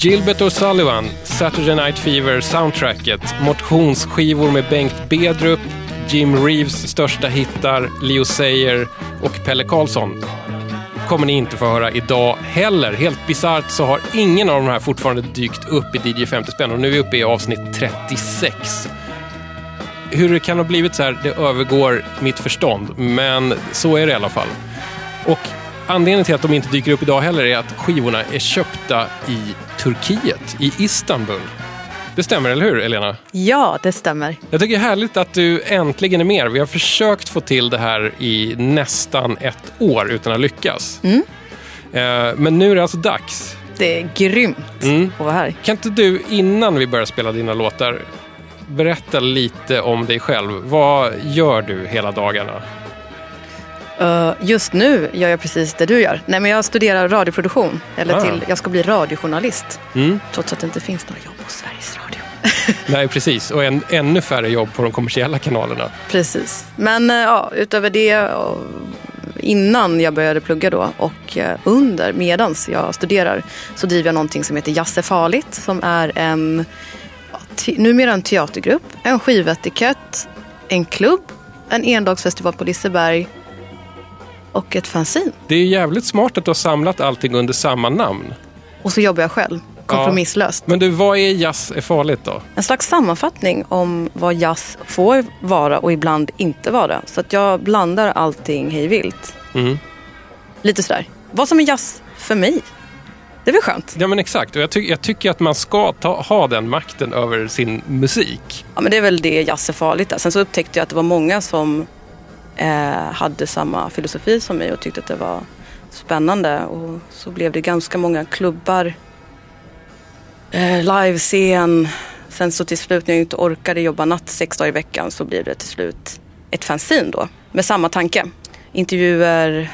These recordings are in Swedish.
Gilbert O'Sullivan, Saturday Night Fever soundtracket, motionsskivor med Bengt Bedrup, Jim Reeves största hittar, Leo Sayer och Pelle Karlsson kommer ni inte få höra idag heller. Helt bisarrt så har ingen av de här fortfarande dykt upp i DJ 50 spänn och nu är vi uppe i avsnitt 36. Hur det kan ha blivit så här, det övergår mitt förstånd, men så är det i alla fall. Och anledningen till att de inte dyker upp idag heller är att skivorna är köpta i Turkiet, i Istanbul. Det stämmer, eller hur Elena? Ja, det stämmer. Jag tycker det är härligt att du äntligen är med. Vi har försökt få till det här i nästan ett år utan att lyckas. Mm. Eh, Men nu är det alltså dags. Det är grymt Mm. att vara här. Kan inte du, innan vi börjar spela dina låtar, berätta lite om dig själv. Vad gör du hela dagarna? Uh, just nu gör jag precis det du gör. Nej, men jag studerar radioproduktion. Eller Ah. till, jag ska bli radiojournalist. Mm. Trots att det inte finns några jobb hos Sveriges Radio. Nej, precis. Och en, ännu färre jobb på de kommersiella kanalerna. Precis. Men eh, ja, utöver det, innan jag började plugga då och eh, under, medans jag studerar, så driver jag någonting som heter Jazz är farligt. Som är en, numera en teatergrupp, en skivetikett, en klubb, en endagsfestival på Liseberg och ett fanzine. Det är jävligt smart att du har samlat allting under samma namn. Och så jobbar jag själv, kompromisslöst. Men du, vad är jazz är farligt då? En slags sammanfattning om vad jazz får vara och ibland inte vara. Så att jag blandar allting hej vilt. Mm. Lite sådär. Vad som är jazz för mig. Det är väl skönt? Ja men exakt, och jag, ty- jag tycker att man ska ta, ha den makten över sin musik. Ja, men det är väl det jazz är farligt. Där. Sen så upptäckte jag att det var många som eh, hade samma filosofi som mig och tyckte att det var spännande. Och så blev det ganska många klubbar, eh, livescen. Sen så till slut när jag inte orkade jobba natt sex dagar i veckan så blev det till slut ett fanzine då. Med samma tanke. Intervjuer,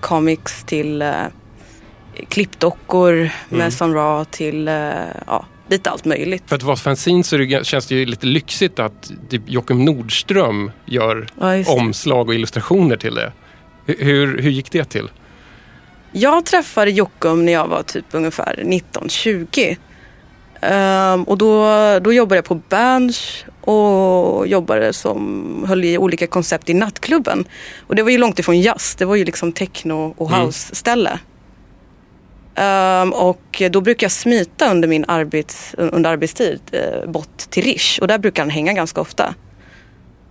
comics till eh, klippdockor med Sun Ra till eh, ja, lite allt möjligt. För att vara fanzine så det, känns det ju lite lyxigt att typ Joakim Nordström gör Ja, omslag och illustrationer till det. Hur, hur, gick det till? Jag träffade Jockum när jag var typ ungefär 19-20. Ehm, och då, då jobbade jag på Berns och jobbade som, höll i olika koncept i nattklubben. Och det var ju långt ifrån jazz, det var ju liksom techno och Mm. Um, och då brukar jag smita under min arbets, under arbetstid uh, bort till Rish och där brukar han hänga ganska ofta.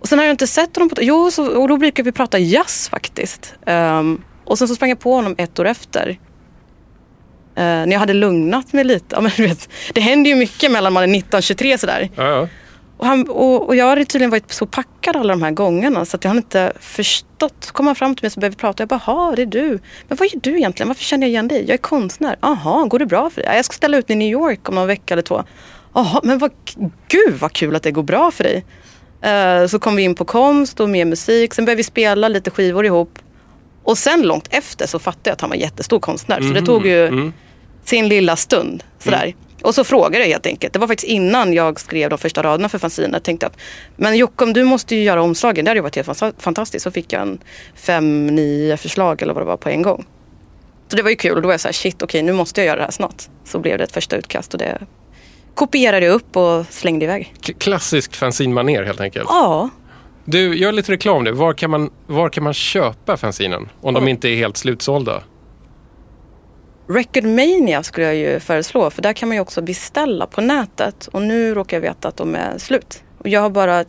Och sen har jag inte sett honom på... Jo, så, och då brukar vi prata jazz faktiskt. Um, och sen så sprang jag på honom ett år efter. Uh, när jag hade lugnat mig lite. Ja, men, vet, det händer ju mycket mellan man är 19 och 23 sådär. Ja, ja. Och, han, och, och jag hade tydligen varit så packad alla de här gångerna så att jag hade inte förstått. Så kom han fram till mig så började vi prata. Jag bara, "Jaha, det är du. Men vad gör du egentligen? Varför känner jag igen dig? Jag är konstnär. Jaha, går det bra för dig? "Ja, Jag ska ställa ut i New York om någon vecka eller två. Jaha, men vad, gud vad kul att det går bra för dig. Eh, så kom vi in på konst och mer musik. Sen började vi spela lite skivor ihop. Och sen långt efter så fattade jag att han var jättestor konstnär. Så det tog ju Mm. sin lilla stund. Sådär. Och så frågade jag helt enkelt. Det var faktiskt innan jag skrev de första raderna för fanzinen. Jag tänkte att, men Jockum du måste ju göra omslagen. Det hade ju varit helt fanta- fantastiskt. Så fick jag en fem, nio förslag eller vad det var på en gång. Så det var ju kul och då var jag så här, shit okej nu måste jag göra det här snart. Så blev det ett första utkast och det kopierade jag upp och slängde iväg. K- Klassiskt fanzine-manér helt enkelt. Ja, Du, gör lite reklam nu. Var kan man, var kan man köpa fanzinen? Om de Ja. inte är helt slutsålda. Record Mania skulle jag ju föreslå för där kan man ju också beställa på nätet och nu råkar jag veta att de är slut. Och jag har bara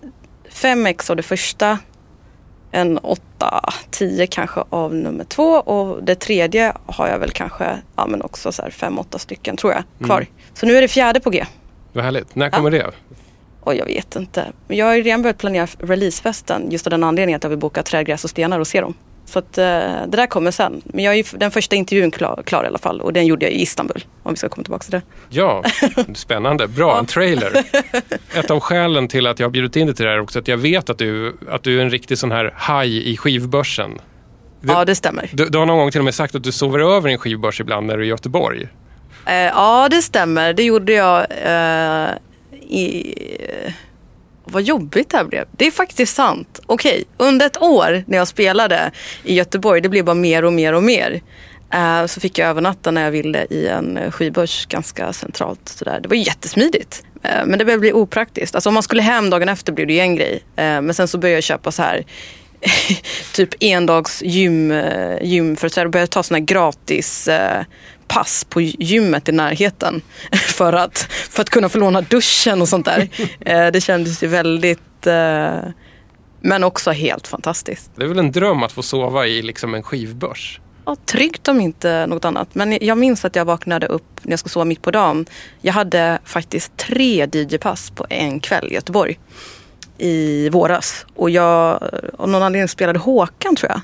fem ex av det första, en åtta, tio kanske av nummer två och det tredje har jag väl kanske, ja men också så här fem, åtta stycken tror jag kvar. Så nu är det fjärde på G. Vad härligt. När kommer det? Och jag vet inte. Jag har ju redan börjat planera releasefesten just av den anledningen att jag vill boka trädgräs och stenar och se dem. Så att, eh, det där kommer sen. Men jag är den första intervjun klar, klar i alla fall och den gjorde jag i Istanbul. Om vi ska komma tillbaka till det. Ja, spännande. Bra, en trailer. Ett av skälen till att jag har bjudit in dig till det här är också att jag vet att du, att du är en riktig sån här haj i skivbörsen. Det- Ja, det stämmer. Du, du har någon gång till och med sagt att du sover över i en skivbörs ibland när du är i Göteborg. Eh, ja, det stämmer. Det gjorde jag eh, i... Vad jobbigt det här blev. Det är faktiskt sant. Okej, under ett år när jag spelade i Göteborg, det blev bara mer och mer och mer. Uh, så fick jag övernatta när jag ville i en skivbörs ganska centralt. Sådär. Det var jättesmidigt. Uh, men det började bli opraktiskt. Alltså om man skulle hem dagen efter blev det ju en grej. Uh, men sen så började jag köpa så här typ endags gym, eh, gymföreträdare. Började ta såna här gratis eh, pass på gymmet i närheten. För att, för att kunna få låna duschen och sånt där. Eh, det kändes ju väldigt eh, men också helt fantastiskt. Det är väl en dröm att få sova i liksom en skivbörs? Ja, tryggt om inte något annat. Men jag minns att jag vaknade upp när jag skulle sova mitt på dagen. Jag hade faktiskt tre DJ-pass på en kväll i Göteborg i våras. Och jag av någon anledning spelade Håkan tror jag.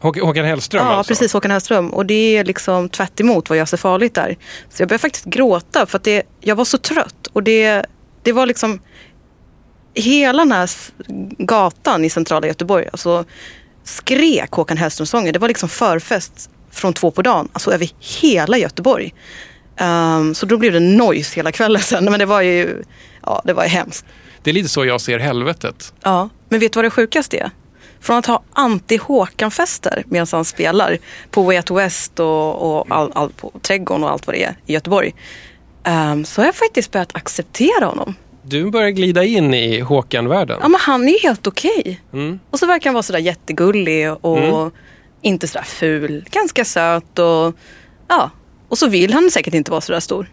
Håkan Hellström Ja, alltså? precis. Håkan Hellström. Och det är liksom tvärt emot vad jag ser farligt där. Så jag började faktiskt gråta för att det, jag var så trött. Och det, det var liksom hela den här gatan i centrala Göteborg. Alltså, skrek Håkan Hellström-sånger. Det var liksom förfest från två på dagen, alltså över hela Göteborg. Um, så då blev det noise hela kvällen sen. Men det var ju, ja, det var ju hemskt. Det är lite så jag ser helvetet. Ja, men vet du vad det sjukaste är? Från att ha anti-Håkan-fester medan han spelar på Way Out West och, och all, all, på Trädgården och allt vad det är i Göteborg. Um, så har jag faktiskt börjat acceptera honom. Du börjar glida in i Håkan-världen. Ja, men han är ju helt okej. Okay. Mm. Och så verkar han vara sådär jättegullig och mm. inte sådär ful. Ganska söt och ja. Och så vill han säkert inte vara sådär stor.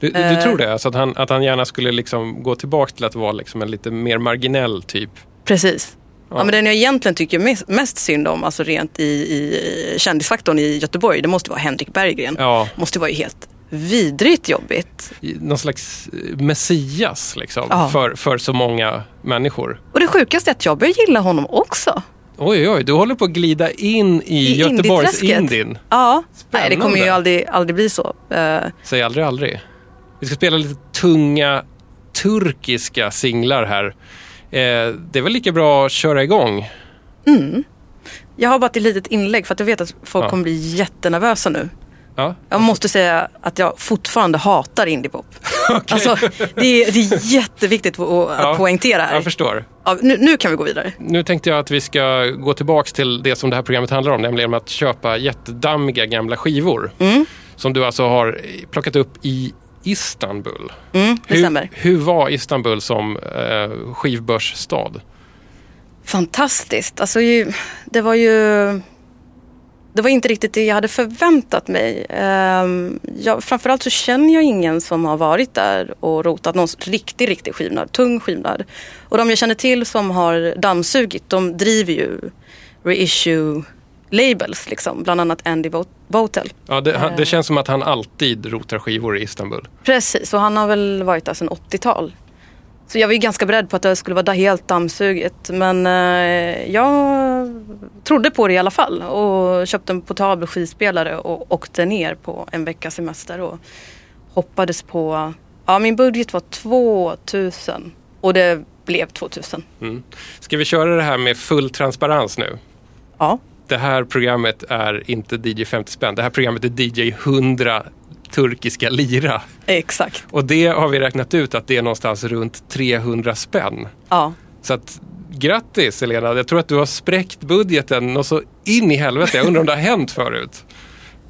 Du, du uh, tror det? Alltså att, han, att han gärna skulle liksom gå tillbaka till att vara liksom en lite mer marginell typ? Precis. Ja. ja. men den jag egentligen tycker mest, synd om, alltså rent i, i kändisfaktorn i Göteborg, det måste vara Henrik Berggren. Ja. Måste vara helt vidrigt jobbigt. Någon slags messias liksom, ja. för, för så många människor. Och det sjukaste är att jag börjar gilla honom också. Oj, oj, du håller på att glida in i, I Göteborgs Indien. Ja, Spännande. nej det kommer ju aldrig, aldrig bli så. Uh... Säg aldrig aldrig. Vi ska spela lite tunga turkiska singlar här. Eh, det är väl lika bra att köra igång? Mm. Jag har bara ett litet inlägg för att jag vet att folk ja. kommer bli jättenervösa nu. Ja. Jag måste säga att jag fortfarande hatar indiepop. okay. alltså, det, är, det är jätteviktigt att, ja, poängtera här. Jag förstår. Ja, nu, nu, kan vi gå vidare. Nu tänkte jag att vi ska gå tillbaka till det som det här programmet handlar om, nämligen att köpa jättedammiga gamla skivor. Mm. Som du alltså har plockat upp i Istanbul. Mm, hur. Hur var Istanbul som eh, skivbörsstad? Fantastiskt. Alltså, det var ju det var inte riktigt det jag hade förväntat mig. Um, jag, framförallt så känner jag ingen som har varit där och rotat någon riktig, riktig skivnörd, tung skivnörd. Och de jag känner till som har dammsugit, de driver ju reissue labels, liksom, bland annat Andy Votel. Ja, det, det, känns som att han alltid rotar skivor i Istanbul. Precis, och han har väl varit där sedan 80-tal. Så jag var ju ganska beredd på att det skulle vara helt dammsuget. Men eh, jag trodde på det i alla fall och köpte en portabel skivspelare och åkte ner på en veckas semester och hoppades på, ja min budget var 2000 och det blev 2000. Mm. Ska vi köra det här med full transparens nu? Ja. Det här programmet är inte DJ 50 spänn, det här programmet är DJ 100 turkiska lira. Exakt. Och det har vi räknat ut att det är någonstans runt 300 spänn. Ja. Så att grattis Helena, jag tror att du har spräckt budgeten och så in i helvete. Jag undrar om det har hänt förut.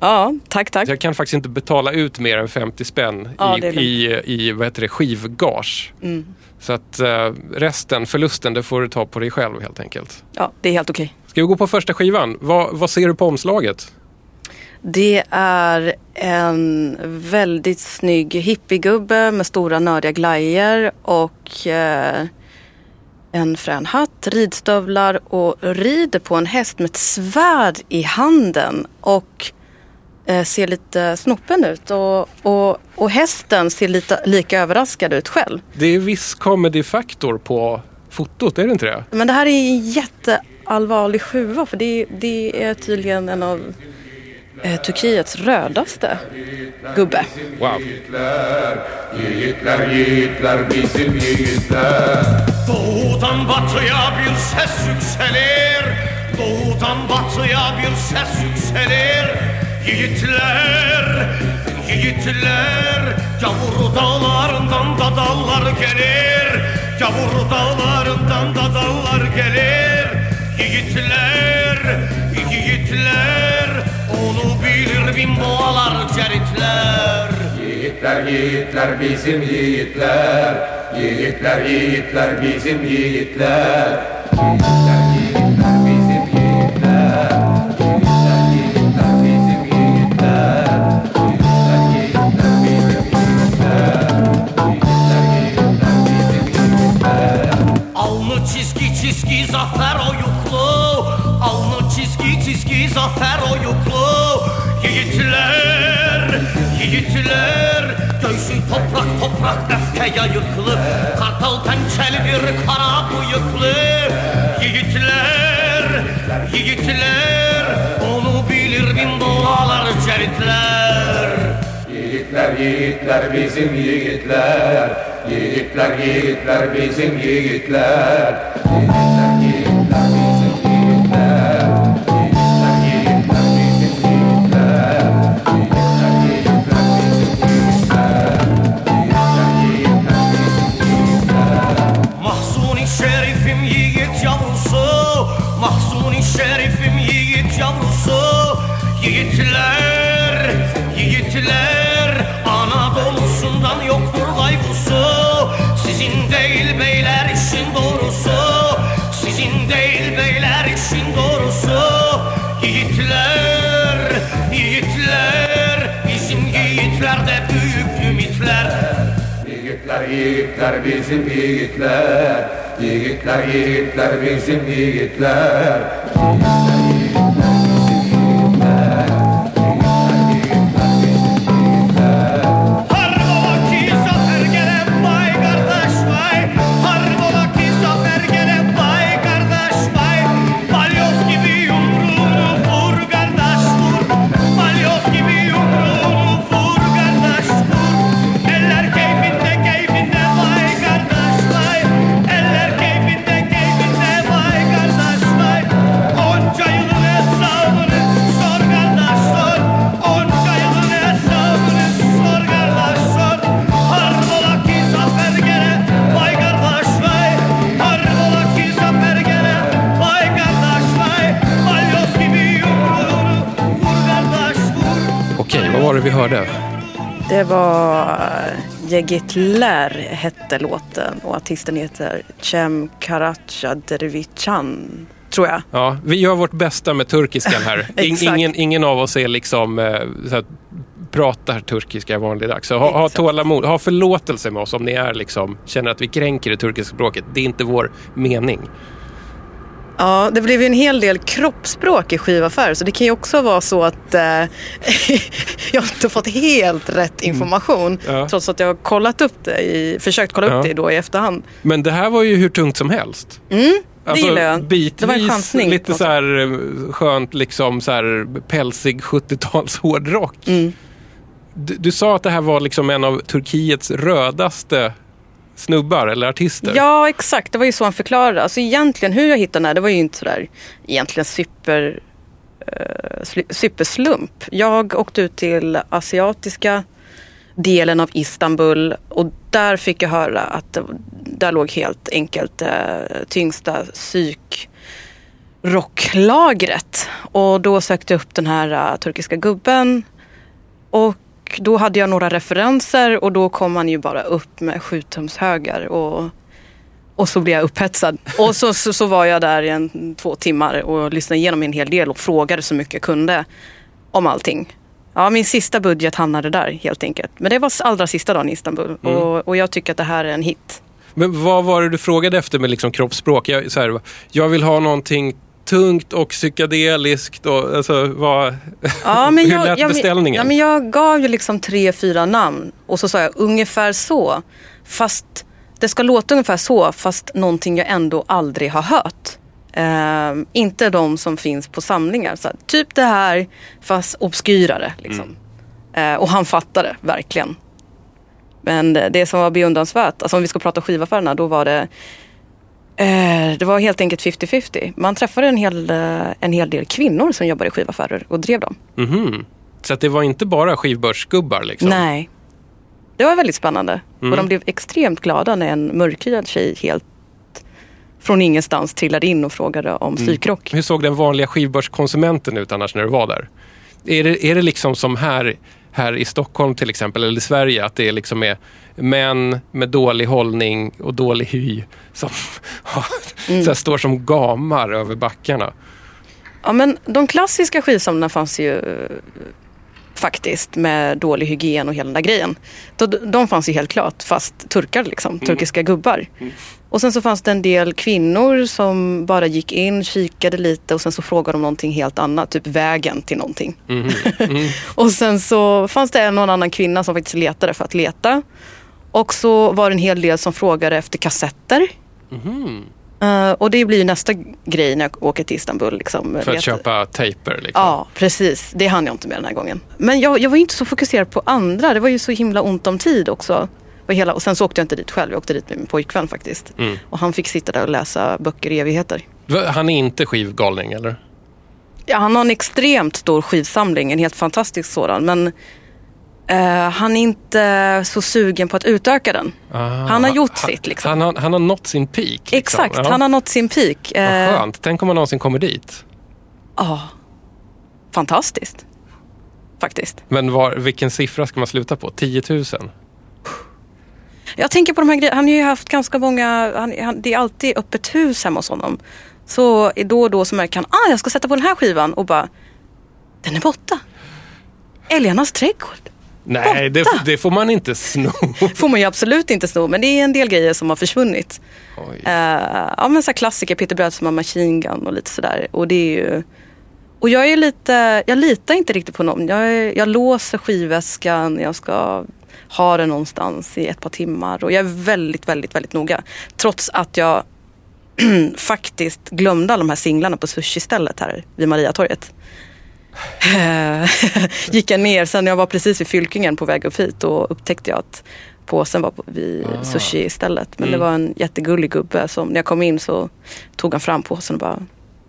Ja, tack tack. Jag kan faktiskt inte betala ut mer än 50 spänn ja, i, i, i vad heter det, skivgage. Mm. Så att uh, resten, förlusten, det får du ta på dig själv helt enkelt. Ja, det är helt okej. Ska vi gå på första skivan? Vad, vad ser du på omslaget? Det är en väldigt snygg hippiegubbe med stora nördiga glajjor och eh, en frän hatt, ridstövlar och rider på en häst med ett svärd i handen och eh, ser lite snoppen ut. Och, och, och hästen ser lite, lika överraskad ut själv. Det är viss comedy-faktor på fotot, är det inte det? Men det här är en jätteallvarlig sjua för det, det är tydligen en av eh, Turkiets rödaste gubbe. Wow. Doğudan batıya bir ses yükselir Doğudan batıya bir ses yükselir Yiğitler, yiğitler Gavur dağlarından da dallar gelir Gavur dağlarından da dallar gelir Yiğitler, yiğitler Onu bilir bimboalar ceritler. Yiğitler yiğitler bizim yiğitler. Yiğitler yiğitler bizim yiğitler. Yiğitler yiğitler çizgi zafer oyuklu. Alnı çizgi çizgi zafer oyuklu. Yiğitler, yiğitler Göğsü toprak toprak öfke yayıklı. Kartal pençeli bir kara bıyıklı. Yiğitler, yiğitler Onu bilir bin dolar ceritler. Yiğitler yiğitler bizim yiğitler Yiğitler yiğitler bizim yiğitler. Yiğitler yiğitler bizim Yiğitler bizim yiğitler Yiğitler yiğitler bizim Yiğitler. yiğitler hörde? Det var Jegitler hette låten och artisten heter Cem Karaca Dervichan, tror jag. Ja, vi gör vårt bästa med turkiskan här. Ingen, ingen av oss är liksom eh, så att, pratar turkiska vanligdags. Så ha, ha tålamod, ha förlåtelse med oss om ni är liksom, känner att vi kränker det turkiska språket. Det är inte vår mening. Ja, det blev ju en hel del kroppsspråk i skivaffärer så det kan ju också vara så att eh, jag inte fått helt rätt information Ja. trots att jag har kollat upp det, i, försökt kolla upp Ja. det då i efterhand. Men det här var ju hur tungt som helst. Mm, det gillar jag. Bitvis Det var en chansning. lite så här eh, skönt, liksom så här pälsig 70-tals hårdrock. Mm. Du, du sa att det här var liksom en av Turkiets rödaste snubbar eller artister. Ja, exakt. Det var ju så han förklarade. Alltså egentligen hur jag hittade den här, det var ju inte sådär egentligen super, eh, superslump. Jag åkte ut till asiatiska delen av Istanbul och där fick jag höra att det, där låg helt enkelt eh, tyngsta psyk rocklagret. Och då sökte jag upp den här uh, turkiska gubben. Och då hade jag några referenser och då kom han ju bara upp med sjutumshögar och, och så blev jag upphetsad. Och så, så, så var jag där i en, två timmar och lyssnade igenom en hel del och frågade så mycket jag kunde om allting. Ja, min sista budget hamnade där helt enkelt. Men det var allra sista dagen i Istanbul och, och jag tycker att det här är en hit. Men vad var det du frågade efter med liksom kroppsspråk? Jag, så här, jag vill ha någonting tungt och psykedeliskt. Och, alltså, vad, Ja, men hur jag, lät jag, beställningen? Ja, men jag gav ju liksom tre, fyra namn och så sa jag ungefär så. Fast det ska låta ungefär så fast någonting jag ändå aldrig har hört. Ehm, inte de som finns på samlingar. Så typ det här fast obskyrare. Liksom. Eh, och han fattade verkligen. Men det- som var beundransvärt, alltså om vi ska prata skivaffärerna, då var det det var helt enkelt 50-50. Man träffade en hel, eh, en hel del kvinnor som jobbade i skivaffärer och drev dem. Mhm. Så att det var inte bara skivbörsgubbar liksom? Nej. Det var väldigt spännande. Mm. Och de blev extremt glada när en mörkhyad tjej helt från ingenstans trillade in och frågade om Mm. psykrock. Hur såg den vanliga skivbörskonsumenten ut annars när du var där? Är det, är det liksom som här, här i Stockholm till exempel, eller i Sverige, att det är liksom är män med dålig hållning och dålig hy som Mm. så står som gamar över backarna? Ja, men de klassiska skivsamlarna fanns ju eh, faktiskt med dålig hygien och hela den där grejen. De, de fanns ju helt klart, fast turkar liksom, turkiska gubbar. Och sen så fanns det en del kvinnor som bara gick in, kikade lite och sen så frågade de någonting helt annat, typ vägen till någonting. och sen så fanns det någon annan kvinna som faktiskt letade för att leta. Och så var det en hel del som frågade efter kassetter. Eh, och det blir ju nästa grej när jag åker till Istanbul. Liksom, För att Leta- köpa tejper? Liksom. Ja, precis. Det hann jag inte med den här gången. Men jag, jag var inte så fokuserad på andra. Det var ju så himla ont om tid också. Och, hela, och sen så åkte jag inte dit själv. Jag åkte dit med min pojkvän faktiskt. Mm. Och han fick sitta där och läsa böcker i evigheter. Han är inte skivgalning eller? Ja, han har en extremt stor skivsamling. En helt fantastisk sådan. Men eh, han är inte så sugen på att utöka den. Ah, Han har gjort sitt, liksom. Han, har, han har nått sin peak. Liksom. Exakt, Ja. han har nått sin peak. Vad Eh, skönt. Tänk om man någonsin kommer dit. Ja, fantastiskt. Faktiskt. Men var, vilken siffra ska man sluta på? 10 000? Jag tänker på de här grejerna. Han har ju haft ganska många, han, han, det är alltid öppet hus hemma hos honom. Så då och då så märker han, ah jag ska sätta på den här skivan och bara, den är borta. Älgarnas trädgård. Nej, det, det får man inte sno. Får man ju absolut inte sno, men det är en del grejer som har försvunnit. Oj. Eh, ja men så här klassiker, Peter Brödsman, Machine Gun och lite sådär. Och det är ju... Och jag är lite, jag litar inte riktigt på någon. Jag, jag låser skivväskan, jag ska ha den någonstans i ett par timmar. Och jag är väldigt, väldigt, väldigt noga. Trots att jag faktiskt glömde alla de här singlarna på sushi-stället här vid Mariatorget. Eh, Gick jag ner, sen när jag var precis vid Fylkingen på väg upp hit och upptäckte jag att påsen var vid Ah. sushi-stället. Men Mm. det var en jättegullig gubbe som när jag kom in så tog han fram påsen och bara,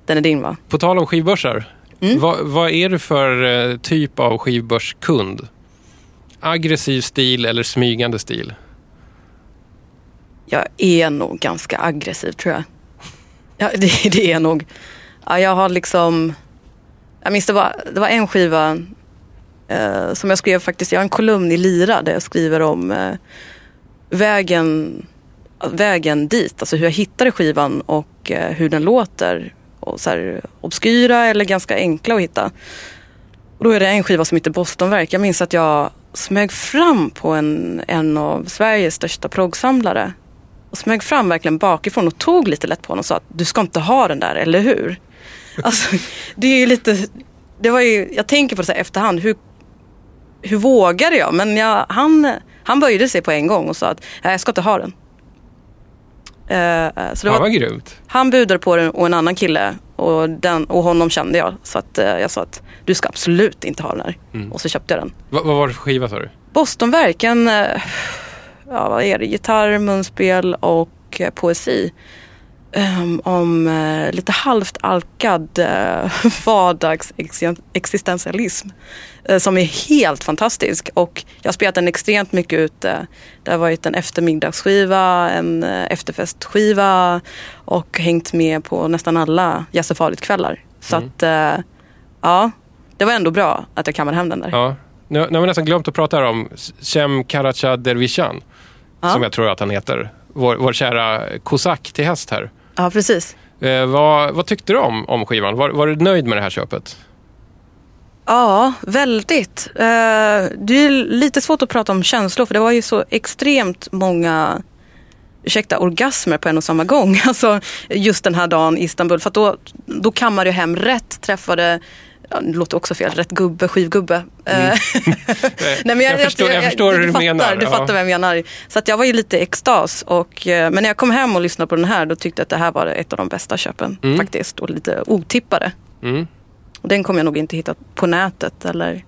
den är din va? På tal om skivbörsar. Mm. Vad, vad är du för eh, typ av skivbörskund? Aggressiv stil eller smygande stil? Jag är nog ganska aggressiv tror jag. Ja, det, det är jag nog. Ja, jag har liksom... Jag minns det var, det var en skiva eh, som jag skrev faktiskt. Jag har en kolumn i Lira där jag skriver om eh, vägen, vägen dit. Alltså hur jag hittade skivan och eh, hur den låter. Och så här, obskyra eller ganska enkla att hitta. Och då är det en skiva som heter Bostonverk. Jag minns att jag smög fram på en, en av Sveriges största proggsamlare och smög fram verkligen bakifrån och tog lite lätt på honom och sa att du ska inte ha den där, eller hur? Alltså, det är ju lite, det var ju, jag tänker på det så här efterhand, hur, hur vågade jag? Men jag, han, han böjde sig på en gång och sa att jag ska inte ha den. Eh, så det var, vad grymt. han budade på den och en annan kille och, den, och honom kände jag. Så att, eh, jag sa att du ska absolut inte ha den här. Mm. Och så köpte jag den. Va, vad var det för skiva sa du? Bostonverk, en, eh, ja vad är det, gitarr, munspel och poesi. Ehm, om eh, lite halvt alkad uh, vardagsexistentialism. eh, som är helt fantastisk. Och jag har spelat den extremt mycket ute. Det har varit en eftermiddagsskiva, en uh, efterfestskiva och hängt med på nästan alla Jazz kvällar. Så Mm. att, eh, ja, det var ändå bra att jag kammade hem den där. Ja. Nu, nu har vi nästan glömt att prata om Cem Karaca Dervishan. Ja. Som jag tror att han heter. Vår, vår kära kosack till häst här. Ja, precis. Eh, vad, vad tyckte du om, om skivan? Var, var du nöjd med det här köpet? Ja, väldigt. Eh, det är lite svårt att prata om känslor för det var ju så extremt många ursäkta, orgasmer på en och samma gång. Alltså just den här dagen i Istanbul. För då, då kammade jag hem rätt, träffade Ja, det låter också fel. Rätt gubbe, skivgubbe. Eh, Nej, men Mm. Jag förstår- jag förstår hur du fattar, menar, Du ja. fattar vad jag menar. Så att jag var ju lite i extas. Och, eh, men när jag kom hem och lyssnade på den här då tyckte jag att det här var ett av de bästa köpen Mm. faktiskt. Och lite otippade. Mm. Och den kommer jag nog inte hitta på nätet eller,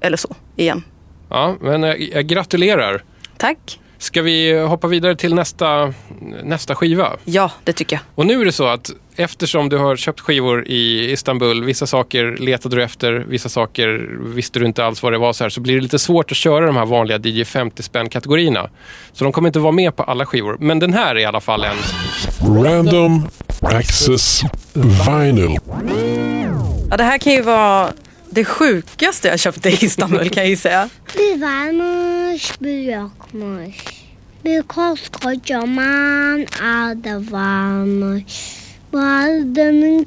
eller så igen. Ja, men eh, jag gratulerar. Tack. Ska vi hoppa vidare till nästa, nästa skiva? Ja, det tycker jag. Och nu är det så att eftersom du har köpt skivor i Istanbul, vissa saker letade du efter, vissa saker visste du inte alls vad det var, så, här, så blir det lite svårt att köra de här vanliga DJ 50 spänn-kategorierna. Så de kommer inte vara med på alla skivor. Men den här är i alla fall en... Random Access Vinyl. Ja, det här kan ju vara det sjukaste jag köpte i Istanbul kan jag ju säga. Bir varmış bir yokmuş. Bir koskocaman ada varmış. Bu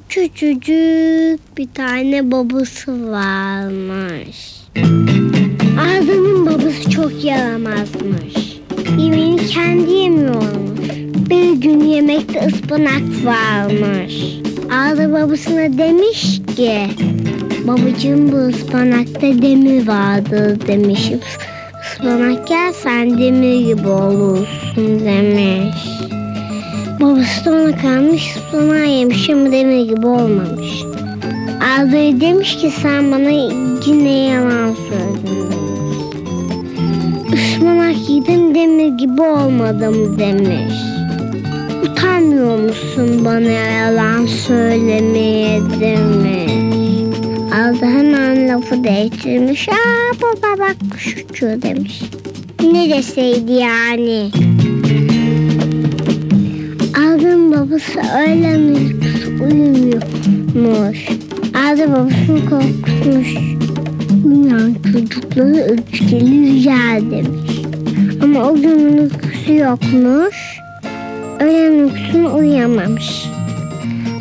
küçücük bir tane babası varmış. Adanın babası çok yaramazmış. Yemeğini kendi yemiyormuş. Bir gün yemekte ıspanak varmış. Ada babasına demiş ki Babacığım bu ıspanakta demir vardır demiş. Ispanak yersen demir gibi olursun demiş. Babası da ona kalmış ıspanağı yemiş ama demir gibi olmamış. Arda'ya demiş ki sen bana yine yalan söyledin demiş. Ispanak yedim demir gibi olmadım demiş. Utanmıyor musun bana yalan söylemeye demiş. Aldı hemen lafı değiştirmiş. Aa baba bak kuş uçuyor demiş. Ne deseydi yani? Aldığın babası öğlen uykusu uyumuyormuş. Aldı babasını korkutmuş. Uyuyan çocukları öfkeli rüya demiş. Ama o gün uykusu yokmuş. Öğlen uykusunu uyuyamamış.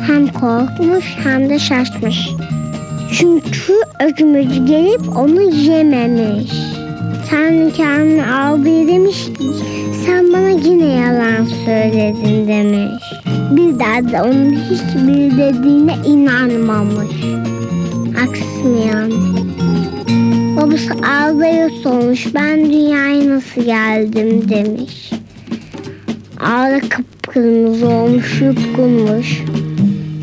Hem korkmuş hem de şaşmış. Çünkü ökümücü gelip onu yememiş. Kendi kendine aldığı demiş ki sen bana yine yalan söyledin demiş. Bir daha da onun hiçbir dediğine inanmamış. Aksine yani. Babası ağlaya sormuş ben dünyaya nasıl geldim demiş. Ağla kıpkırmızı olmuş yutkunmuş.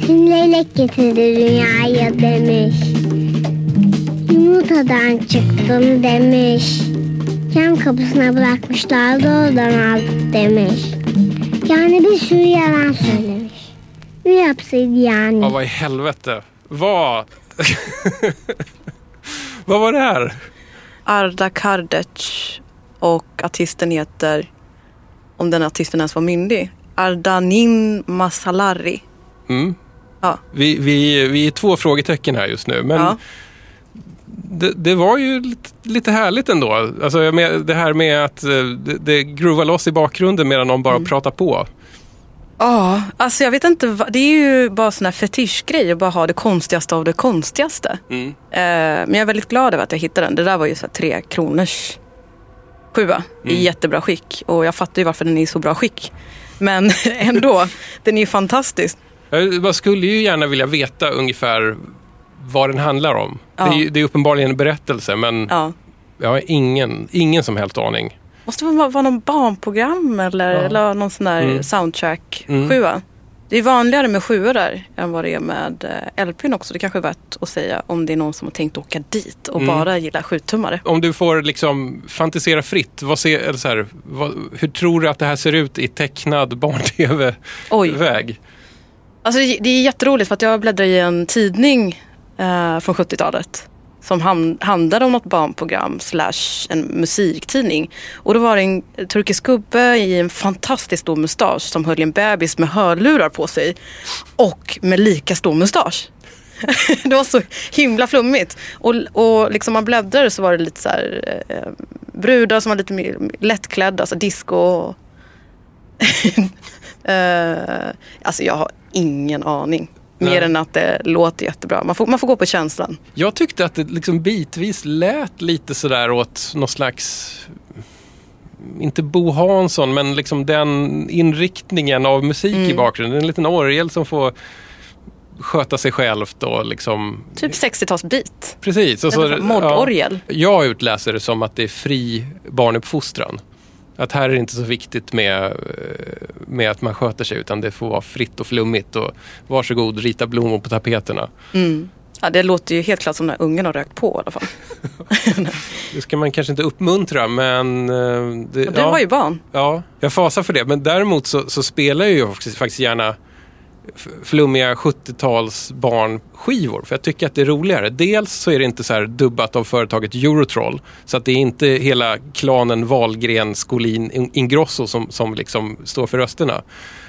Şimdi leylek getirdi dünyaya demiş. Yumurtadan çıktım demiş. Cam kapısına bırakmışlardı oradan aldık demiş. Yani bir sürü yalan söylemiş. Ne yapsaydı yani? Ja, vad helvete. Vad... vad var det här? Arda Kardec och artisten heter, om den artisten ens var myndig, Ardanin Masalari. Mm. Ja. Vi, vi, vi är två frågetecken här just nu. Men Ja. det, det var ju lite, lite härligt ändå. Alltså, det här med att eh, det, det groovar loss i bakgrunden medan någon bara pratar på. Ja, alltså jag vet inte. Det är ju bara sån här fetischgrej att bara ha det konstigaste av det konstigaste. Mm. Eh, men jag är väldigt glad över att jag hittade den. Det där var ju så här tre kronors sjua i jättebra skick. Och jag fattar ju varför den är i så bra skick. Men ändå, den är ju fantastisk. Bara skulle ju gärna vilja veta ungefär vad den handlar om. Ja. Det, är, det är uppenbarligen en berättelse men Ja. jag har ingen, ingen som helst aning. Måste vara, vara någon barnprogram eller, Ja. eller någon sån där Mm. soundtrack Mm. sjua. Det är vanligare med sjuor där än vad det är med eh, LPn också. Det kanske är värt att säga om det är någon som har tänkt åka dit och Mm. bara gillar sjutummare. Om du får liksom fantisera fritt, vad ser, eller så här, vad, hur tror du att det här ser ut i tecknad barn-tv-väg? Alltså, det är jätteroligt för att jag bläddrar i en tidning eh, från 70-talet. Som handlade om något barnprogram slash en musiktidning. Och då var det en turkisk gubbe i en fantastiskt stor mustasch som höll i en bebis med hörlurar på sig. Och med lika stor mustasch. det var så himla flummigt. Och, och liksom man bläddrade så var det lite så här eh, brudar som var lite mer lättklädda, alltså disco. Eh, alltså jag har ingen aning. Mer Nej. än att det låter jättebra. Man får, man får gå på känslan. Jag tyckte att det liksom bitvis lät lite sådär åt någon slags, inte Bo Hansson, men liksom den inriktningen av musik i bakgrunden. En liten orgel som får sköta sig självt och liksom... Typ 60-talsbeat. Precis. Och så, Eller moddorgel. ja, jag utläser det som att det är fri barnuppfostran. Att här är det inte så viktigt med, eh, med att man sköter sig utan det får vara fritt och flummigt och varsågod rita blommor på tapeterna. Mm. Ja, det låter ju helt klart som när ungen har rökt på i alla fall. Det ska man kanske inte uppmuntra men... eh, Det, Och du ja, var ju barn. ja, jag fasar för det. Men däremot så, så spelar jag ju faktiskt, faktiskt gärna flummiga 70-tals barnskivor. För jag tycker att det är roligare. Dels så är det inte så här dubbat av företaget Eurotroll. Så att det är inte hela klanen Wahlgren, Skolin, In- Ingrosso som, som liksom står för rösterna.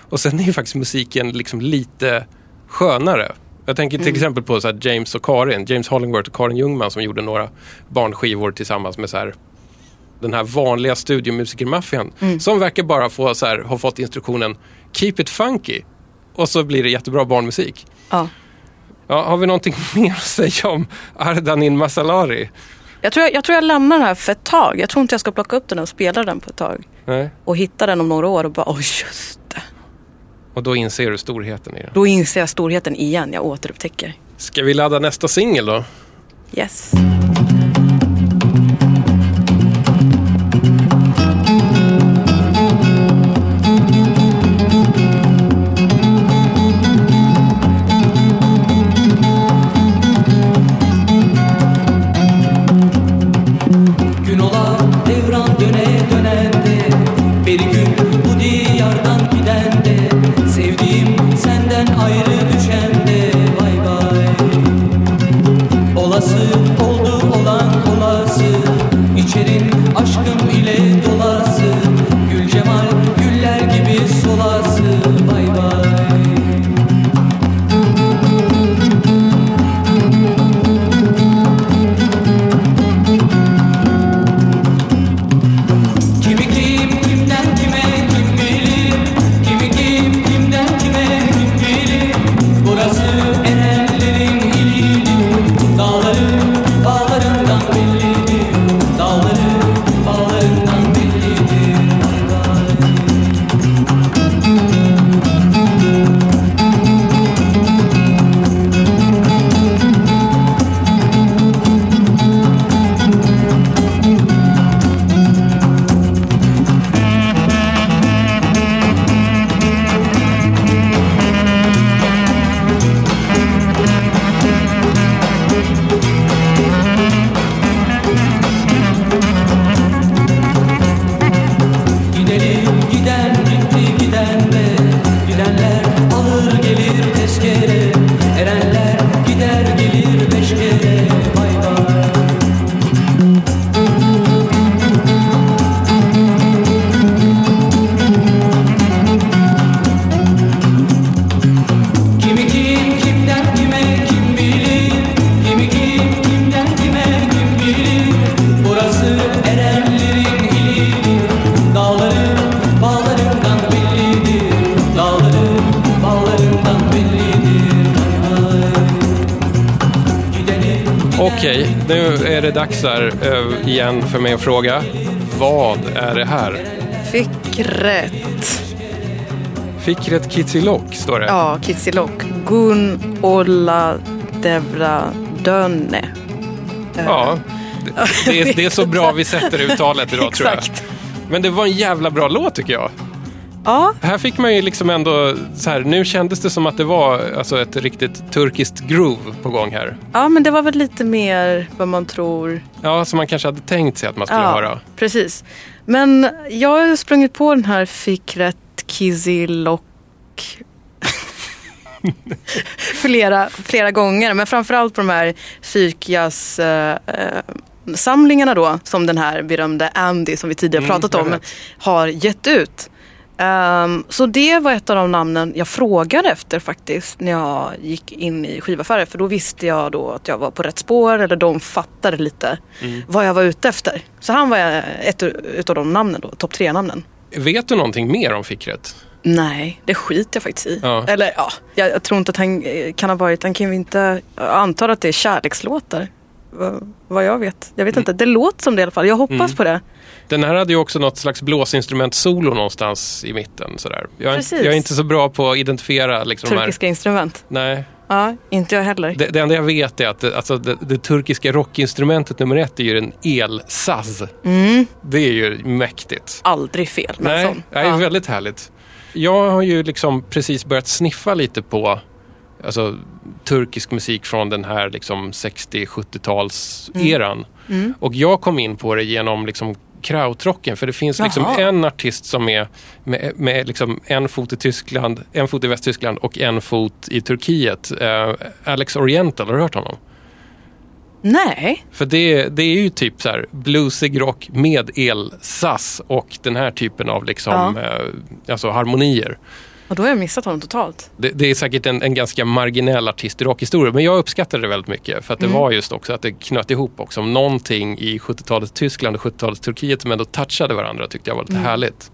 Och sen är faktiskt musiken liksom lite skönare. Jag tänker till exempel på så James och Karin, James Hollingworth och Karin Ljungman som gjorde några barnskivor tillsammans med så här den här vanliga studiomusikermaffian som verkar bara få så här, ha fått instruktionen Keep it funky och så blir det jättebra barnmusik. Ja. Ja, har vi någonting mer att säga om Ardanin Masalari? Jag, tror jag, jag tror jag lämnar den här för ett tag. Jag tror inte jag ska plocka upp den och spela den på ett tag. Nej. Och hitta den om några år och bara, oj just det. Och då inser du storheten i det. Då inser jag storheten igen. Jag återupptäcker. Ska vi ladda nästa singel då? Yes. Igen för mig att fråga. Vad är det här? Fick rätt. Fikret Kitsilok står det. Ja, Kitsilok. Gun Olla Devra Dönne. Ja, det, det, är, det är så bra vi sätter uttalet idag tror jag. Men det var en jävla bra låt tycker jag. Ja, Här fick man ju liksom ändå, så här, nu kändes det som att det var alltså, ett riktigt turkiskt groove på gång här. ja, men det var väl lite mer vad man tror. Ja, som man kanske hade tänkt sig att man skulle höra. precis. Men jag har ju sprungit på den här Fikret Kizilok flera, flera gånger. Men framförallt på de här Fyrkjas eh, eh, samlingarna då som den här berömde Andy som vi tidigare Mm, pratat jag om har gett ut. Ehm, så det var ett av de namnen jag frågade efter faktiskt när jag gick in i skivaffärer. För då visste jag då att jag var på rätt spår eller de fattade lite Mm. vad jag var ute efter. Så han var ett utav de namnen då, topp tre namnen. Vet du någonting mer om Fikret? Nej, det skiter jag faktiskt i. Ja. Eller ja, jag, jag tror inte att han eh, kan ha varit, han kan ju inte, jag antar att det är kärlekslåtar. Vad, vad jag vet. Jag Mm. vet inte, det låter som det i alla fall. Jag hoppas på det. Den här hade ju också något slags blåsinstrument-solo någonstans i mitten. Sådär. Jag, är, Precis. jag är inte så bra på att identifiera liksom. Turkiska instrument. Nej, Ja, inte jag heller. det, det enda jag vet är att det, alltså, det, det turkiska rockinstrumentet nummer ett är ju en elsaz. Det är ju mäktigt. Aldrig fel med en Nej, sån. det är Ja. väldigt härligt. Jag har ju liksom precis börjat sniffa lite på alltså, turkisk musik från den här liksom 60-70-tals-eran. Mm. Och jag kom in på det genom liksom krautrocken. För det finns liksom Jaha. en artist som är med, med liksom en fot i Tyskland, en fot i Västtyskland och en fot i Turkiet. Eh, Alex Oriental, har du hört honom? Nej, För det, det är ju typ så här bluesig rock med elsass och den här typen av liksom, Ja. eh, alltså harmonier. Och då har jag missat honom totalt. Det, det är säkert en, en ganska marginell artist i rockhistoria, men jag uppskattade det väldigt mycket. För att det Mm. var just också att det knöt ihop också om någonting i 70-talets Tyskland och 70-talets Turkiet som ändå touchade varandra tyckte jag var lite Mm. härligt.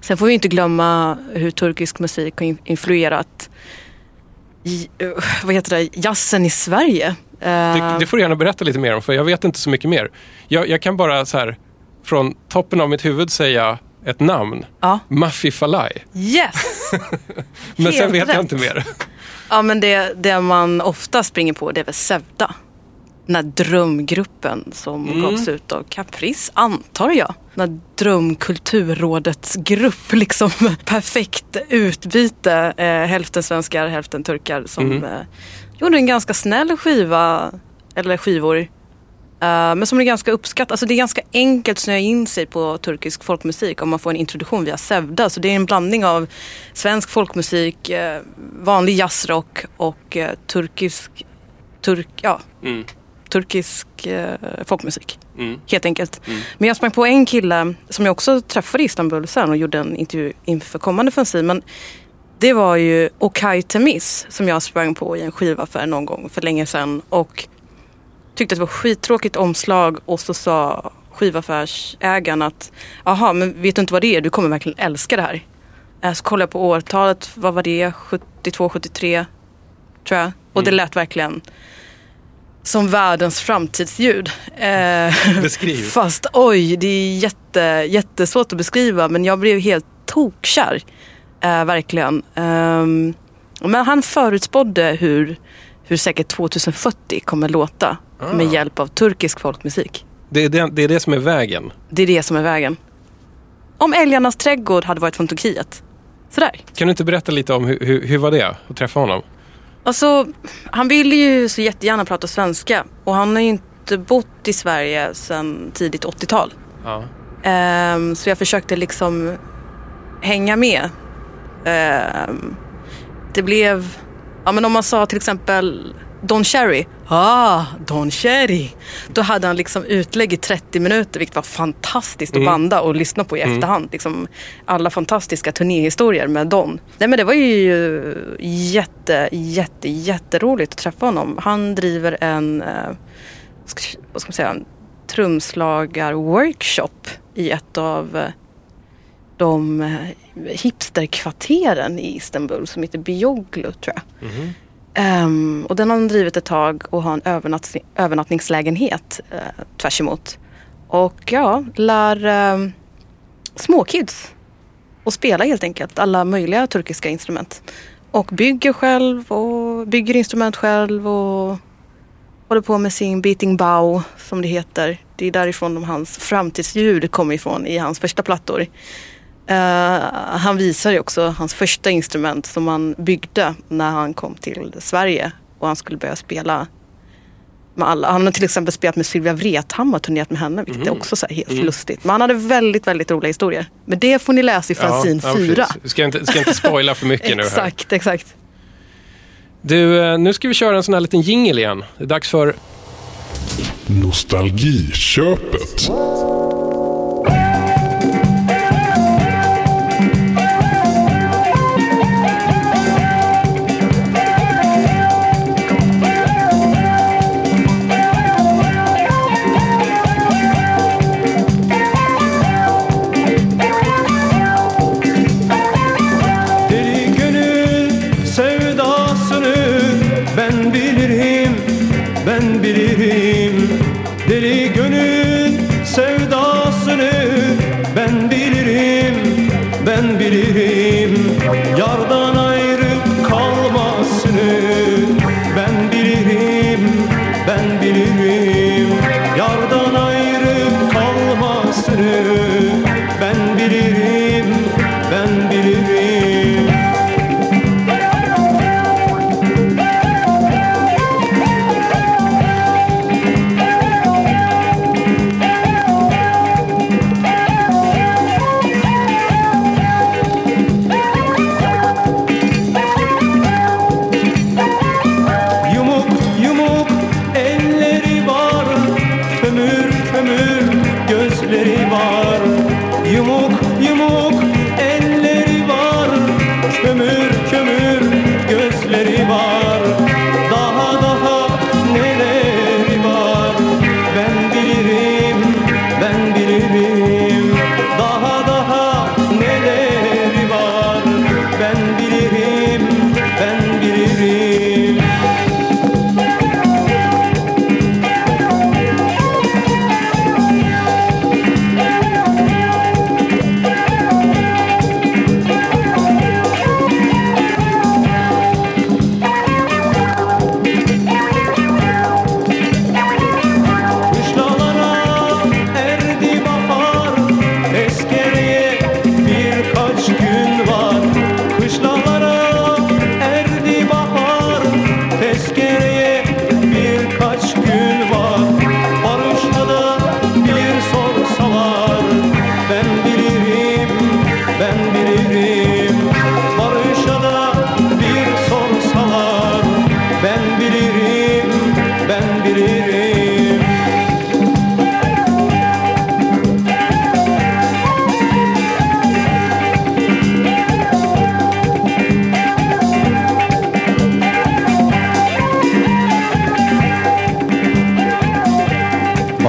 Sen får vi inte glömma hur turkisk musik har in- influerat i, eh, vad heter det, jazzen i Sverige. Eh, Det, det får du gärna berätta lite mer om, för jag vet inte så mycket mer. Jag, jag kan bara så här, från toppen av mitt huvud säga ett namn. Ja. Maffi Falai. Yes! Men Helt sen vet jag rätt. inte mer. Ja men det, det man ofta springer på det är väl Sevda. Den här drömgruppen som Mm. gavs ut av Caprice, antar jag. Den här drömkulturrådets grupp, liksom perfekt utbyte. Eh, hälften svenskar, hälften turkar som Mm. eh, gjorde en ganska snäll skiva, eller skivor. Eh, men som är ganska uppskattat. Alltså det är ganska enkelt att snöa in sig på turkisk folkmusik om man får en introduktion via Sevda. Så det är en blandning av svensk folkmusik, eh, vanlig jazzrock och eh, turkisk, turk, ja, Mm. turkisk folkmusik. Mm. Helt enkelt. Men jag sprang på en kille som jag också träffade i Istanbul sen och gjorde en intervju inför kommande fanzine. Men det var ju Okay Temis som jag sprang på i en skivaffär någon gång för länge sedan. Och tyckte att det var skittråkigt omslag och så sa skivaffärsägaren att Jaha, men vet du inte vad det är? Du kommer verkligen älska det här. Eh, Så kollade jag på årtalet, vad var det? 72, 73 tror jag. Och det lät verkligen som världens framtidsljud. Eh, Beskriv. Fast oj, det är jätte, jättesvårt att beskriva men jag blev helt tokkär. Eh, verkligen. Ehm, men han förutspådde hur, hur säkert 2040 kommer låta med hjälp av turkisk folkmusik. Det, är det, det är det som är vägen. Det är det som är vägen. Om Älgarnas trädgård hade varit från Turkiet. Sådär. Kan du inte berätta lite om hur, hur, hur var det att träffa honom? Alltså, han ville ju så jättegärna prata svenska och han har ju inte bott i Sverige sedan tidigt 80-tal. Ja. Ehm, så jag försökte liksom hänga med. Ehm, det blev, ja men om man sa till exempel Don Cherry. Ah, Don Cherry. Då hade han liksom utlägg i 30 minuter vilket var fantastiskt att banda och lyssna på i efterhand. Liksom alla fantastiska turnéhistorier med Don. Nej men det var ju jätte, jätte, jätteroligt att träffa honom. Han driver en, eh, vad ska man säga, en trumslagar-workshop i ett av eh, de eh, hipsterkvarteren i Istanbul som heter Bioglu tror jag. Um, och den har han drivit ett tag och har en övernatt- övernattningslägenhet uh, tvärs emot. Och ja, lär um, småkids att spela helt enkelt alla möjliga turkiska instrument. Och bygger själv och bygger instrument själv och håller på med sin beating bow som det heter. Det är därifrån de, hans framtidsljud kommer ifrån i hans första plattor. Eh, han visar ju också hans första instrument som han byggde när han kom till Sverige och han skulle börja spela med alla. Han har till exempel spelat med Sylvia Vrethammar och turnerat med henne vilket är också så här helt lustigt. Men han hade väldigt, väldigt roliga historier. Men det får ni läsa i fanzine ja, 4. precis. Vi ska inte, ska inte spoila för mycket nu här. exakt, exakt. Du, eh, nu ska vi köra en sån här liten jingle igen. Det är dags för Nostalgiköpet.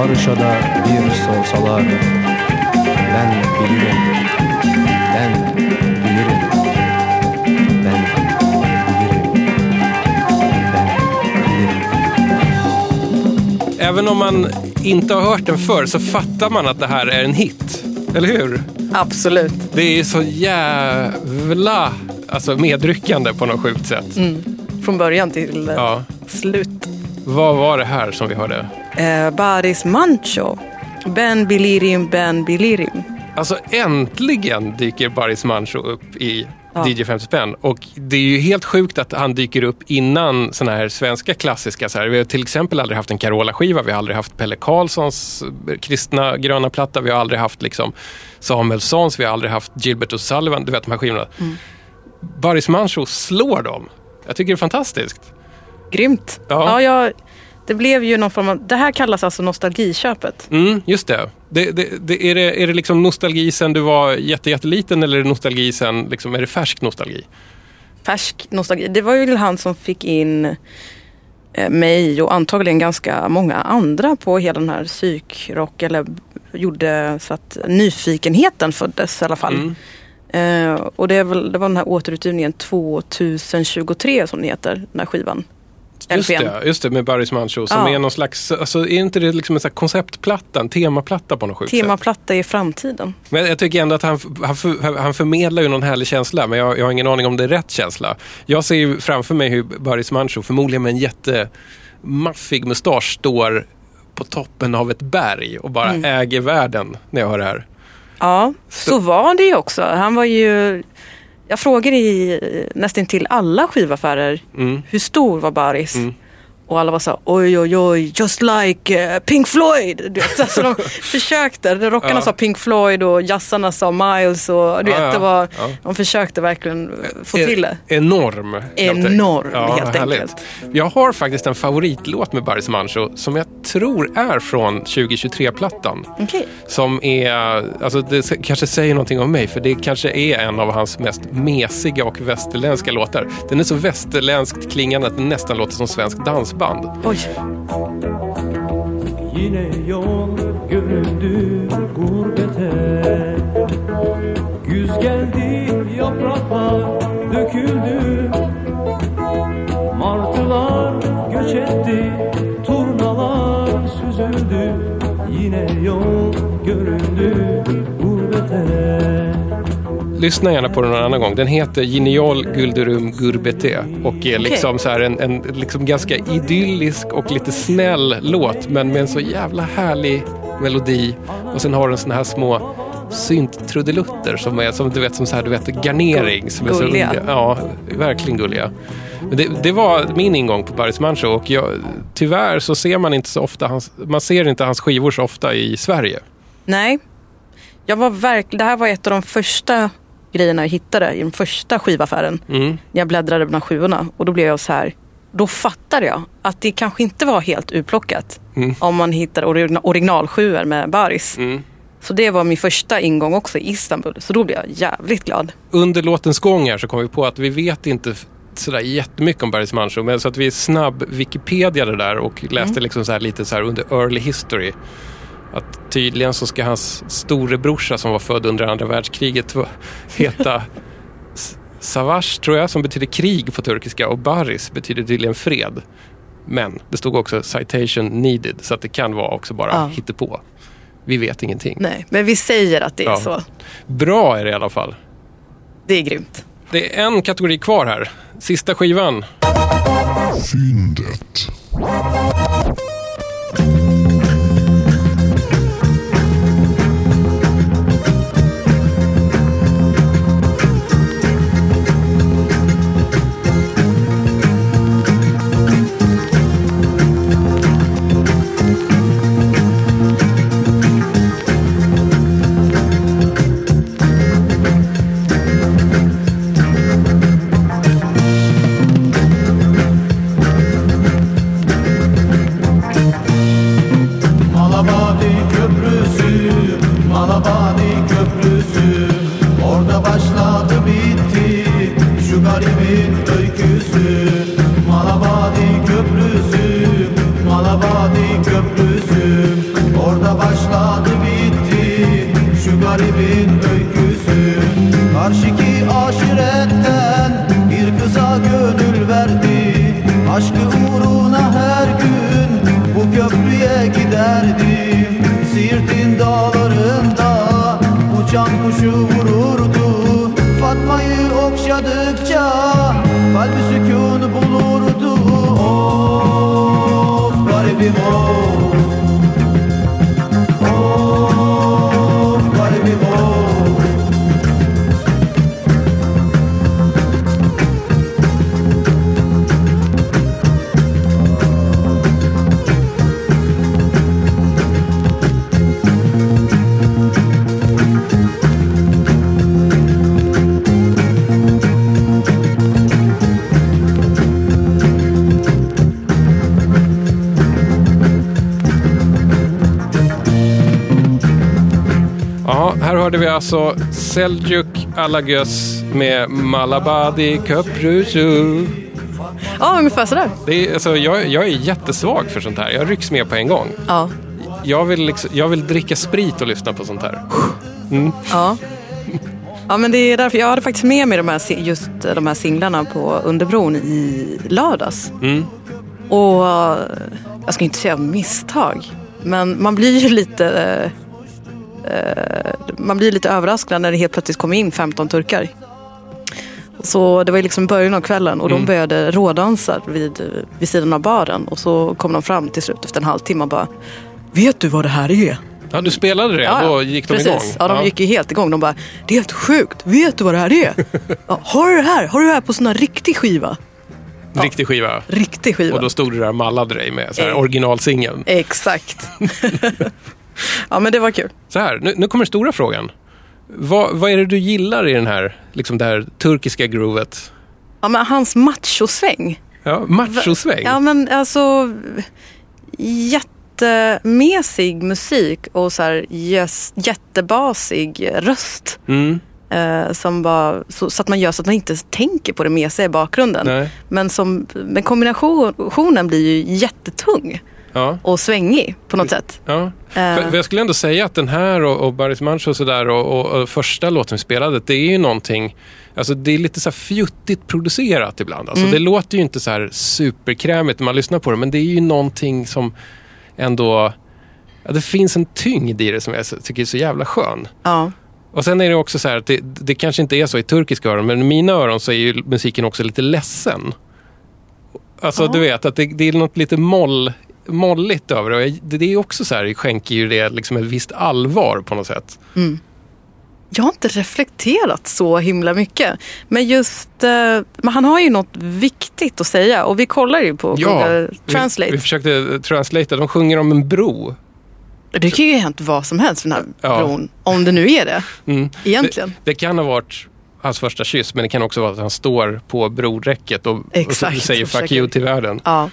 Konuşada bir sorsalar Ben bilirim Ben bilirim Ben bilirim Ben bilirim Även om man inte har hört den förr så fattar man att det här är en hit. Eller hur? Absolut. Det är så jävla alltså, medryckande på något sjukt sätt. Från början till Ja. slut. Vad var det här som vi hörde? Eh, Baris Mancho. Ben Bilirim, Ben Bilirim. Alltså äntligen dyker Baris Mancho upp i Ja. DJ 50 spänn. Och det är ju helt sjukt att han dyker upp innan såna här svenska klassiska. Så här. Vi har till exempel aldrig haft en Carola-skiva, vi har aldrig haft Pelle Karlssons eh, kristna gröna platta, vi har aldrig haft liksom Samuelssons, vi har aldrig haft Gilbert och Sullivan, du vet de här skivorna. Baris Mancho slår dem. Jag tycker det är fantastiskt. Grymt. Ja. Ja, jag, det blev ju någon form av... Det här kallas alltså nostalgiköpet. Mm, just det. det, det, det är, det är det liksom nostalgi sen du var jätte, jätteliten eller är det nostalgi sen, liksom, är det färsk nostalgi? Färsk nostalgi. Det var ju han som fick in eh, mig och antagligen ganska många andra på hela den här psykrock eller gjorde så att nyfikenheten föddes i alla fall. Mm. Eh, och det, väl, det var den här återutgivningen 2023 som den heter, den här skivan. Just det, just det, med Baris Mancho som Ja. är någon slags, alltså är inte det liksom en sån konceptplatta, en temaplatta på något sjukt sätt? Temaplatta i framtiden. Men jag tycker ändå att han, han, för- han förmedlar ju någon härlig känsla, men jag, jag har ingen aning om det är rätt känsla. Jag ser ju framför mig hur Baris Mancho, förmodligen med en jättemaffig mustasch, står på toppen av ett berg och bara Mm. äger världen när jag hör det här. Ja, så var det ju också. Han var ju... Jag frågade i nästan till alla skivaffärer Mm. hur stor var Baris? Mm. Och alla var så här, oj oj oj, just like eh, Pink Floyd. Du vet, alltså de försökte, rockarna Ja. sa Pink Floyd och jazzarna sa Miles. Och, du Ja, vet, ja. det var, Ja. De försökte verkligen få till det. Enorm. helt. Enorm, Ja, helt härligt. enkelt. Jag har faktiskt en favoritlåt med Baris Mancho som jag tror är från 2023-plattan. Okej. Som är, alltså det kanske säger någonting om mig för det kanske är en av hans mest mesiga och västerländska låtar. Den är så västerländskt klingande att den nästan låter som svensk dansband. Oj. Yine yol göründü gurbete Güz geldi yapraklar döküldü Martılar göç etti turnalar süzüldü Yine yol göründü gurbete Lyssna gärna på den någon annan gång. Den heter Giniol Gulderum Gurbete och är liksom så här en, en liksom ganska idyllisk och lite snäll låt men med en så jävla härlig melodi. Och sen har den såna här små synttrudelutter som är som du vet, som så här, du vet, garnering. Som är så. Ja, verkligen gulliga. Det, det var min ingång på Baris Mancho och jag, tyvärr så ser man inte så ofta hans, man ser inte hans skivor så ofta i Sverige. Nej. Jag var verk... Det här var ett av de första grejerna jag hittade i den första skivaffären. Mm. Jag bläddrade bland skivorna. Och då blev jag så här. Då fattade jag att det kanske inte var helt urplockat. Mm. Om man hittar origina- originalsjuor med Baris. Mm. Så det var min första ingång också i Istanbul. Så då blev jag jävligt glad. under låtens gång här så kom vi på att vi vet inte sådär jättemycket om Baris Mancho. Men så att vi snabb Wikipedia det där och läste liksom så lite så under early history. Att tydligen så ska hans storebrorsa som var född under andra världskriget heta Savaş tror jag som betyder krig på turkiska och Baris betyder tydligen fred. Men det stod också citation needed så att det kan vara också bara Ja. hittepå. Vi vet ingenting. Nej, men vi säger att det är Ja. så. Bra är det i alla fall. Det är grymt. Det är en kategori kvar här. Sista skivan. Fyndet. Hörde vi alltså Seljuk Alagöz med Malabadi Köprüsü. Ja, ungefär sådär. Det är, alltså, jag, jag är jättesvag för sånt här. Jag rycks med på en gång. Ja. Jag vill, liksom, jag vill dricka sprit och lyssna på sånt här. Ja. Ja, men det är därför jag hade faktiskt med mig de här, just de här singlarna på Underbron i lördags. Mm. Och eh, jag ska inte säga misstag, men man blir ju lite eh, man blir lite överraskad när det helt plötsligt kommer in 15 turkar. Så det var liksom början av kvällen och Mm. de började rådansa vid, vid sidan av baren. Och så kom de fram till slut efter en halvtimme och bara Vet du vad det här är? Ja, du spelade det, då gick de precis. igång. Ja, de gick ju helt igång. De bara, det är helt sjukt. Vet du vad det här är? ja, har du det här? Har du det här på sån här riktig skiva? Riktig skiva. Riktig skiva. Och då stod du där och mallade dig med Eh. originalsingeln. Exakt. ja, men det var kul. Så här, nu, nu kommer stora frågan. Vad, vad är det du gillar i den här, liksom det här turkiska groovet? Ja, men hans machosväng. Ja, machosväng. Ja, men alltså jättemesig musik och så här jäs- jättebasig röst. Mm, Eh, som bara, så, så att man gör så att man inte tänker på det mesiga i bakgrunden. nej. Men, som, men kombinationen blir ju jättetung Ja, och svängig på något sätt. ja. Eh. För, för jag skulle ändå säga att den här och, och Baris Manch och sådär och, och, och första låten vi spelade, det är ju någonting, alltså det är lite så här fjuttigt producerat ibland. Alltså det låter ju inte så här superkrämigt när man lyssnar på det, men det är ju någonting som ändå, ja, det finns en tyngd i det som jag tycker är så jävla skön. Ja. Och sen är det också så här att det, det kanske inte är så i turkiska öron, men i mina öron så är ju musiken också lite ledsen. Alltså Ja. du vet att det, det är något lite moll, molligt över det. Och det. Är också så här, skänker ju det liksom ett visst allvar på något sätt. Jag har inte reflekterat så himla mycket. Men just, eh, men han har ju något viktigt att säga och vi kollar ju på Google Translate. Vi, vi försökte translata, de sjunger om en bro. Det kan ju ha hänt vad som helst för den här Ja. bron. Om det nu är det, Mm. egentligen. Det, det kan ha varit hans första kyss, men det kan också vara att han står på brodräcket och, och säger fuck you till världen. Ja.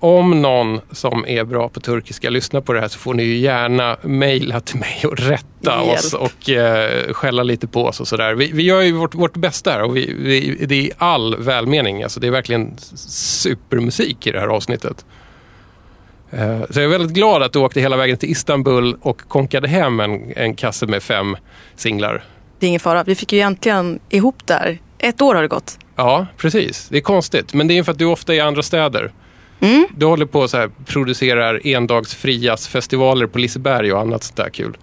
Om någon som är bra på turkiska lyssnar på det här så får ni ju gärna mejla till mig och rätta Hjälp. oss och eh, skälla lite på oss och sådär. Vi, vi gör ju vårt, vårt bästa här och vi, vi, det är i all välmening. Alltså det är verkligen supermusik i det här avsnittet. Eh, så jag är väldigt glad att du åkte hela vägen till Istanbul och konkade hem en, en kasse med fem singlar. Det är ingen fara. Vi fick ju egentligen ihop där. Ett år har det gått. Ja, precis. Det är konstigt. Men det är för att du ofta är i andra städer. Mm. Du håller på och så här, producerar endagsfrias-festivaler på Liseberg och annat sånt där kul.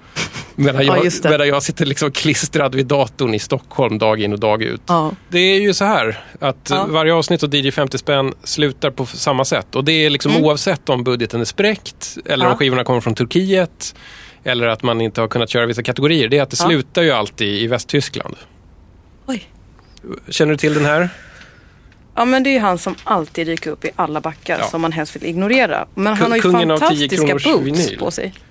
Medan Ja, jag, det. medan jag sitter liksom klistrad vid datorn i Stockholm dag in och dag ut. Ja. Det är ju så här att Ja. varje avsnitt av DJ 50 spänn slutar på samma sätt. Och det är liksom Mm. oavsett om budgeten är spräckt eller Ja. om skivorna kommer från Turkiet eller att man inte har kunnat köra vissa kategorier. Det är att det Ja. slutar ju alltid i Västtyskland. Oj. Känner du till den här? Ja men det är ju han som alltid dyker upp i alla backar Ja. som man helst vill ignorera. Men han har ju Kungen av 10 fantastiska boots vinyl. på sig. Ja,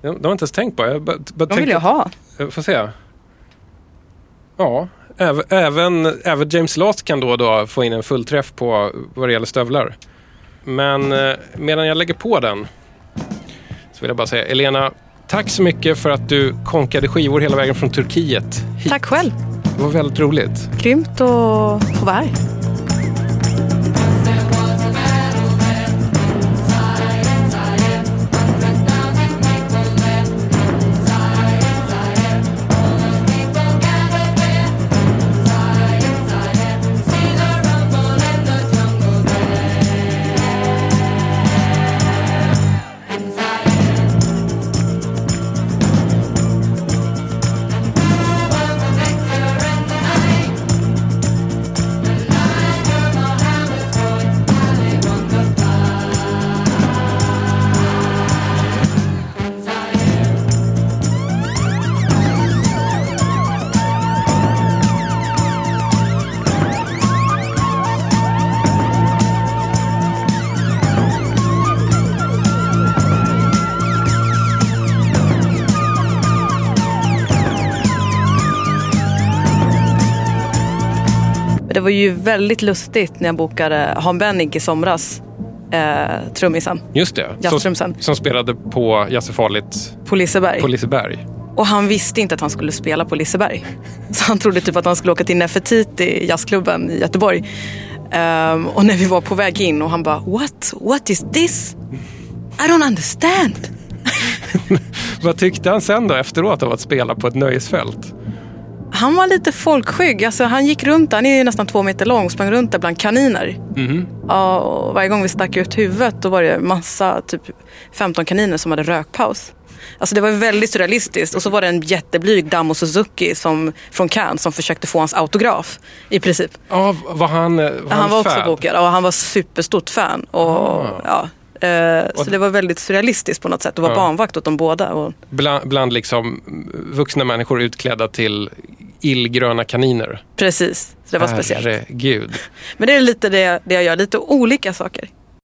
Det har jag inte ens tänkt på. Jag bara, bara De vill jag ha. Jag får se. Ja, även, även, även James Last kan då och då få in en fullträff på vad det gäller stövlar. Men eh, medan jag lägger på den så vill jag bara säga Elena, tack så mycket för att du konkade skivor hela vägen från Turkiet hit. Tack själv. Det var väldigt roligt. Grymt att få vara här. Var ju väldigt lustigt när jag bokade Han Bennig i somras. Eh, trummisen Just det. Som, Jazztrumsen. som spelade på Jazz farligt på Liseberg. på Liseberg. Och han visste inte att han skulle spela på Liseberg. Så han trodde typ att han skulle åka till Nefertiti, jazzklubben i Göteborg. Ehm, och när vi var på väg in och han bara What? What is this? I don't understand. Vad tyckte han sen då efteråt av att spela på ett nöjesfält? Han var lite folkskygg. Alltså, han gick runt, han är ju nästan två meter lång, sprang runt där bland kaniner. Ja, och varje gång vi stack ut huvudet då var det massa, typ 15 kaniner som hade rökpaus. Alltså det var väldigt surrealistiskt. Och så var det en jätteblyg Damo Suzuki som, från Cannes som försökte få hans autograf i princip. Ja, var han, eh, var Han var också bokad och han var superstort fan. Och, ja, eh, så det var väldigt surrealistiskt på något sätt. Det var Ja. barnvakt åt dem båda. Och, Bland, bland liksom vuxna människor utklädda till illgröna kaniner. precis, så det var speciellt. Herregud. Men det är lite det, det jag gör, lite olika saker.